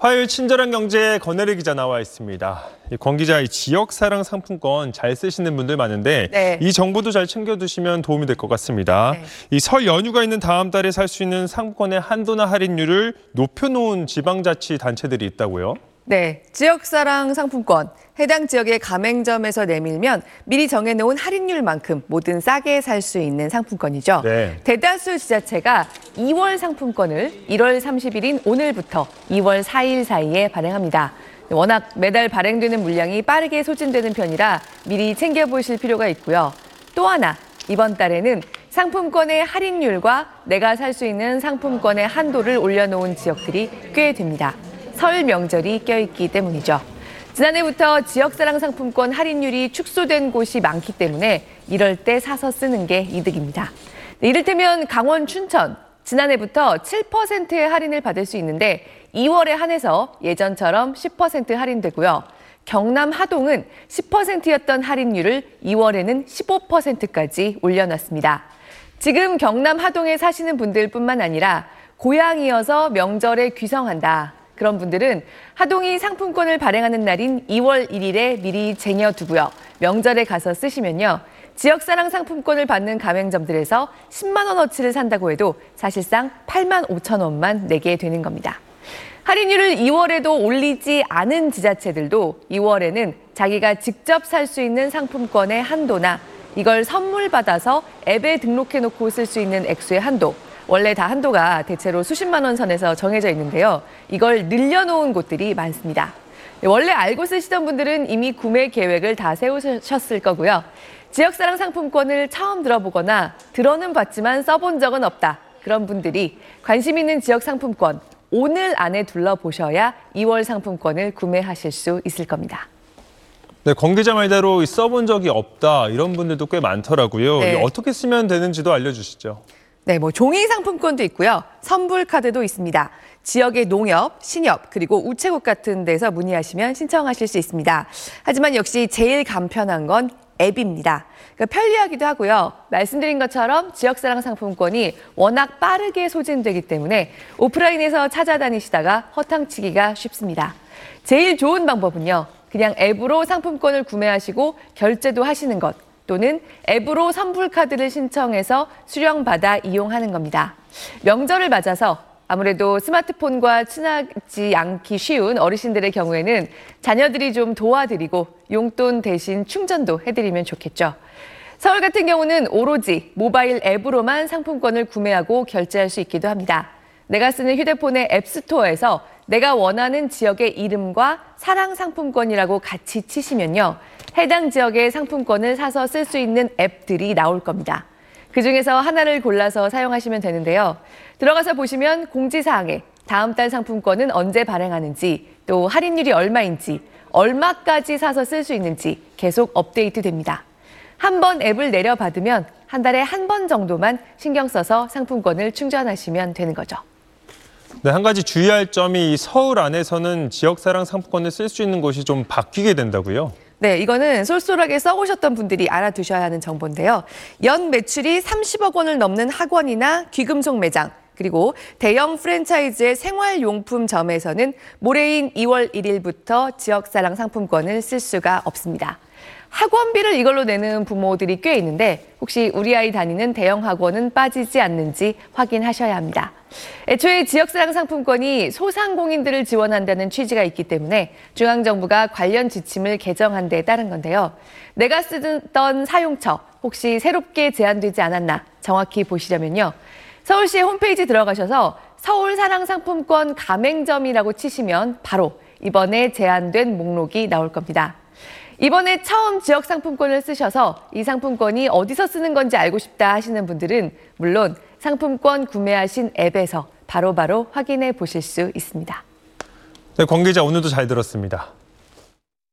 화요일 친절한 경제 권혜리 기자 나와 있습니다. 이권 기자, 이 지역 사랑 상품권 잘 쓰시는 분들 많은데 네. 이 정보도 잘 챙겨두시면 도움이 될 것 같습니다. 네. 이설 연휴가 있는 다음 달에 살 수 있는 상품권의 한도나 할인율을 높여놓은 지방자치 단체들이 있다고요? 네, 지역사랑 상품권. 해당 지역의 가맹점에서 내밀면 미리 정해놓은 할인율만큼 뭐든 싸게 살 수 있는 상품권이죠. 네. 대다수 지자체가 2월 상품권을 1월 30일인 오늘부터 2월 4일 사이에 발행합니다. 워낙 매달 발행되는 물량이 빠르게 소진되는 편이라 미리 챙겨보실 필요가 있고요. 또 하나, 이번 달에는 상품권의 할인율과 내가 살 수 있는 상품권의 한도를 올려놓은 지역들이 꽤 됩니다. 설 명절이 껴있기 때문이죠. 지난해부터 지역사랑 상품권 할인율이 축소된 곳이 많기 때문에 이럴 때 사서 쓰는 게 이득입니다. 네, 이를테면 강원 춘천, 지난해부터 7%의 할인을 받을 수 있는데 2월에 한해서 예전처럼 10% 할인되고요. 경남 하동은 10%였던 할인율을 2월에는 15%까지 올려놨습니다. 지금 경남 하동에 사시는 분들뿐만 아니라 고향이어서 명절에 귀성한다. 그런 분들은 하동이 상품권을 발행하는 날인 2월 1일에 미리 쟁여두고요. 명절에 가서 쓰시면요. 지역사랑 상품권을 받는 가맹점들에서 10만 원어치를 산다고 해도 사실상 8만 5천 원만 내게 되는 겁니다. 할인율을 2월에도 올리지 않은 지자체들도 2월에는 자기가 직접 살 수 있는 상품권의 한도나 이걸 선물 받아서 앱에 등록해 놓고 쓸 수 있는 액수의 한도, 원래 다 한도가 대체로 수십만 원 선에서 정해져 있는데요. 이걸 늘려놓은 곳들이 많습니다. 원래 알고 쓰시던 분들은 이미 구매 계획을 다 세우셨을 거고요. 지역사랑 상품권을 처음 들어보거나 들어는 봤지만 써본 적은 없다. 그런 분들이 관심 있는 지역 상품권 오늘 안에 둘러보셔야 2월 상품권을 구매하실 수 있을 겁니다. 네, 권 기자 말대로 써본 적이 없다 이런 분들도 꽤 많더라고요. 네. 이 어떻게 쓰면 되는지도 알려주시죠. 네, 뭐 종이 상품권도 있고요. 선불 카드도 있습니다. 지역의 농협, 신협, 그리고 우체국 같은 데서 문의하시면 신청하실 수 있습니다. 하지만 역시 제일 간편한 건 앱입니다. 그러니까 편리하기도 하고요. 말씀드린 것처럼 지역사랑 상품권이 워낙 빠르게 소진되기 때문에 오프라인에서 찾아다니시다가 허탕치기가 쉽습니다. 제일 좋은 방법은요. 그냥 앱으로 상품권을 구매하시고 결제도 하시는 것. 또는 앱으로 선불카드를 신청해서 수령받아 이용하는 겁니다. 명절을 맞아서 아무래도 스마트폰과 친하지 않기 쉬운 어르신들의 경우에는 자녀들이 좀 도와드리고 용돈 대신 충전도 해드리면 좋겠죠. 서울 같은 경우는 오로지 모바일 앱으로만 상품권을 구매하고 결제할 수 있기도 합니다. 내가 쓰는 휴대폰의 앱스토어에서 내가 원하는 지역의 이름과 사랑 상품권이라고 같이 치시면요. 해당 지역의 상품권을 사서 쓸 수 있는 앱들이 나올 겁니다. 그 중에서 하나를 골라서 사용하시면 되는데요. 들어가서 보시면 공지사항에 다음 달 상품권은 언제 발행하는지, 또 할인율이 얼마인지, 얼마까지 사서 쓸 수 있는지 계속 업데이트 됩니다. 한 번 앱을 내려받으면 한 달에 한 번 정도만 신경 써서 상품권을 충전하시면 되는 거죠. 네, 한 가지 주의할 점이 이 서울 안에서는 지역사랑 상품권을 쓸 수 있는 곳이 좀 바뀌게 된다고요. 네, 이거는 쏠쏠하게 써보셨던 분들이 알아두셔야 하는 정보인데요. 연 매출이 30억 원을 넘는 학원이나 귀금속 매장, 그리고 대형 프랜차이즈의 생활용품점에서는 모레인 2월 1일부터 지역사랑 상품권을 쓸 수가 없습니다. 학원비를 이걸로 내는 부모들이 꽤 있는데 혹시 우리 아이 다니는 대형 학원은 빠지지 않는지 확인하셔야 합니다. 애초에 지역사랑 상품권이 소상공인들을 지원한다는 취지가 있기 때문에 중앙정부가 관련 지침을 개정한 데 따른 건데요. 내가 쓰던 사용처 혹시 새롭게 제한되지 않았나 정확히 보시려면요. 서울시 홈페이지 들어가셔서 서울사랑상품권 가맹점이라고 치시면 바로 이번에 제한된 목록이 나올 겁니다. 이번에 처음 지역 상품권을 쓰셔서 이 상품권이 어디서 쓰는 건지 알고 싶다 하시는 분들은 물론 상품권 구매하신 앱에서 바로바로 확인해 보실 수 있습니다. 네, 권 기자 오늘도 잘 들었습니다.